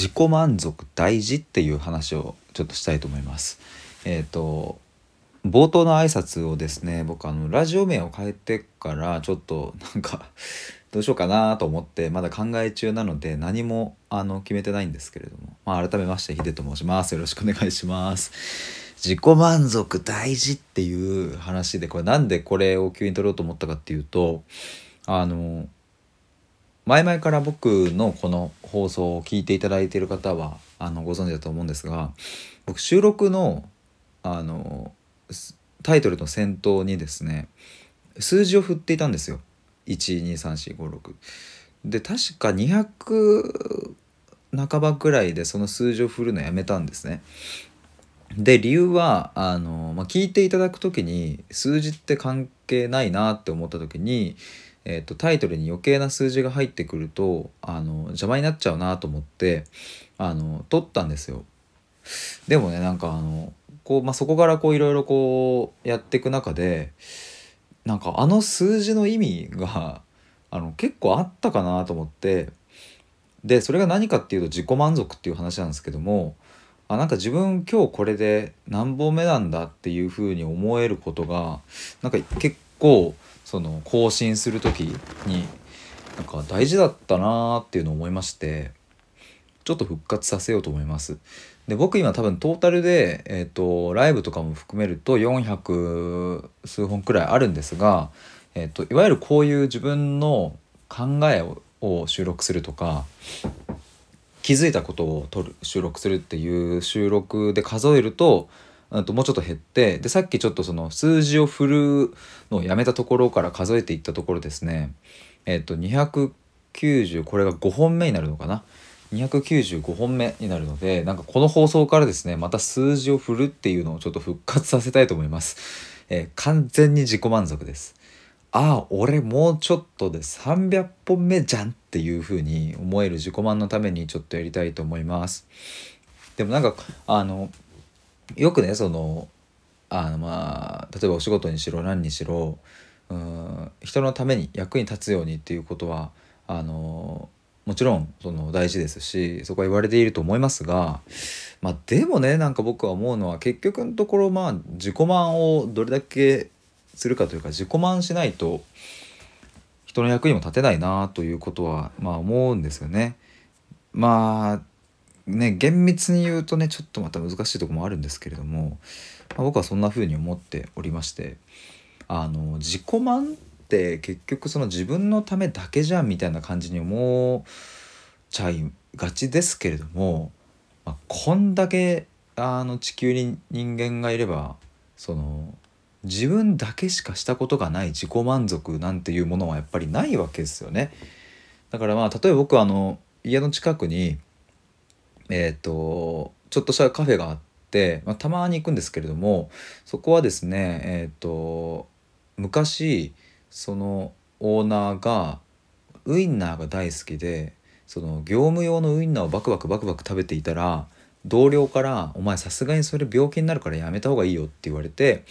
自己満足大事っていう話をちょっとしたいと思います。えっ、と冒頭の挨拶をですね僕あのラジオ名を変えてからちょっとなんか どうしようかなと思ってまだ考え中なので何もあの決めてないんですけれども、まあ、改めましてヒデと申しますよろしくお願いします自己満足大事っていう話でこれなんでこれを急に取ろうと思ったかっていうとあの前々から僕のこの放送を聞いていただいている方はあのご存知だと思うんですが僕収録のあのタイトルの先頭にですね数字を振っていたんですよ。123456で確か200半ばぐらいでその数字を振るのやめたんですね。で理由はあの、まあ、聞いていただく時に数字って関係ないなって思った時に、えー、とタイトルに余計な数字が入ってくるとあの邪魔になっちゃうなと思ってあの取ったんですよ。でもねなんかあのこう、まあ、そこからこういろいろこうやっていく中でなんかあの数字の意味があの結構あったかなと思ってでそれが何かっていうと自己満足っていう話なんですけどもあなんか自分今日これで何本目なんだっていうふうに思えることがなんか結構その更新する時になんか大事だったなーっていうのを思いましてちょっと復活させようと思います。で僕今多分トータルで、えー、とライブとかも含めると400数本くらいあるんですが、えー、といわゆるこういう自分の考えを収録するとか気づいたことを撮る収録するっていう収録で数えると,、ともうちょっと減ってでさっきちょっとその数字を振るのをやめたところから数えていったところですね。えっ、と290これが5本目になるのかな？295本目になるのでなんかこの放送からですねまた数字を振るっていうのをちょっと復活させたいと思います、えー完全に自己満足です。ああ俺もうちょっとで300本目じゃんっていう風に思える自己満のためにちょっとやりたいと思います。でもなんかあのよくねそのあのまあ例えばお仕事にしろ何にしろうん人のために役に立つようにっていうことはあのもちろんその大事ですしそこは言われていると思いますが、まあ、でもねなんか僕は思うのは結局のところまあ自己満をどれだけするかというか自己満しないと人の役にも立てないなということはまあ思うんですよね。まあね厳密に言うとねちょっとまた難しいとこもあるんですけれども、まあ、僕はそんな風に思っておりましてあの自己満って結局その自分のためだけじゃんみたいな感じに思っちゃいがちですけれども、まあ、こんだけあの地球に人間がいればその自分だけしかしたことがない自己満足なんていうものはやっぱりないわけですよね。だからまあ例えば僕はあの家の近くにえっ、とちょっとしたカフェがあって、まあ、たまに行くんですけれどもそこはですねえっ、と昔そのオーナーがウインナーが大好きでその業務用のウインナーをバクバクバクバク食べていたら同僚から「お前さすがにそれ病気になるからやめた方がいいよ」って言われて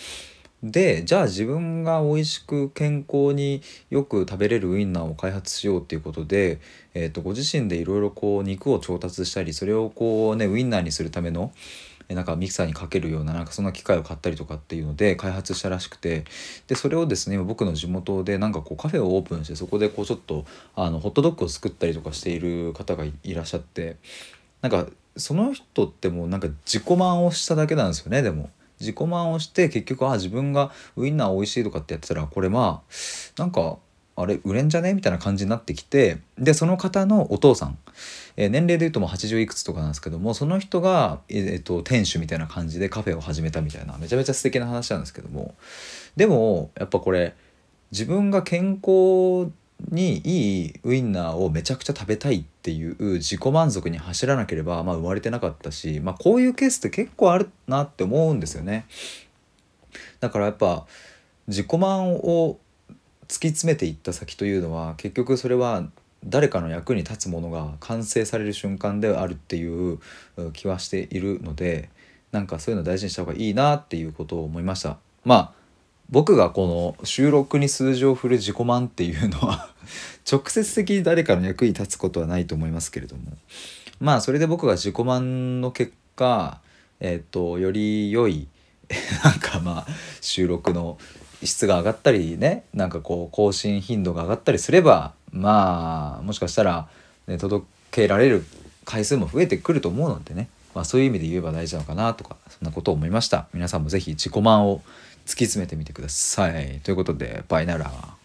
でじゃあ自分が美味しく健康によく食べれるウインナーを開発しようっていうことで、えー、とご自身でいろいろこう肉を調達したりそれをこうねウインナーにするためのなんかミキサーにかけるようななんかそんな機械を買ったりとかっていうので開発したらしくてでそれをですね僕の地元でなんかこうカフェをオープンしてそこでこうちょっとあのホットドッグを作ったりとかしている方がいらっしゃってなんかその人ってもうなんか自己満をしただけなんですよねでも。自己満をして結局あ自分がウインナー美味しいとかってやってたらこれまあなんかあれ売れんじゃね？みたいな感じになってきてでその方のお父さん、えー年齢で言うともう80いくつとかなんですけどもその人が、えーえと店主みたいな感じでカフェを始めたみたいなめちゃめちゃ素敵な話なんですけどもでもやっぱこれ自分が健康にいいウインナーをめちゃくちゃ食べたいってていう自己満足に走らなければ、まあ、生まれてなかったし、まあ、こういうケースって結構あるなって思うんですよね。だからやっぱ自己満を突き詰めていった先というのは結局それは誰かの役に立つものが完成される瞬間であるっていうう気はしているのでなんかそういうの大事にした方がいいなっていうことを思いました。まあ僕がこの収録に数字を振る自己満っていうのは 直接的に誰かの役に立つことはないと思いますけれども。まあそれで僕が自己満の結果えっ、とより良い なんかまあ収録の質が上がったりねなんかこう更新頻度が上がったりすればまあもしかしたら、ね、届けられる回数も増えてくると思うのでね、まあ、そういう意味で言えば大事なのかなとかそんなことを思いました。皆さんも是非自己満を突き詰めてみてください。ということでバイナラー。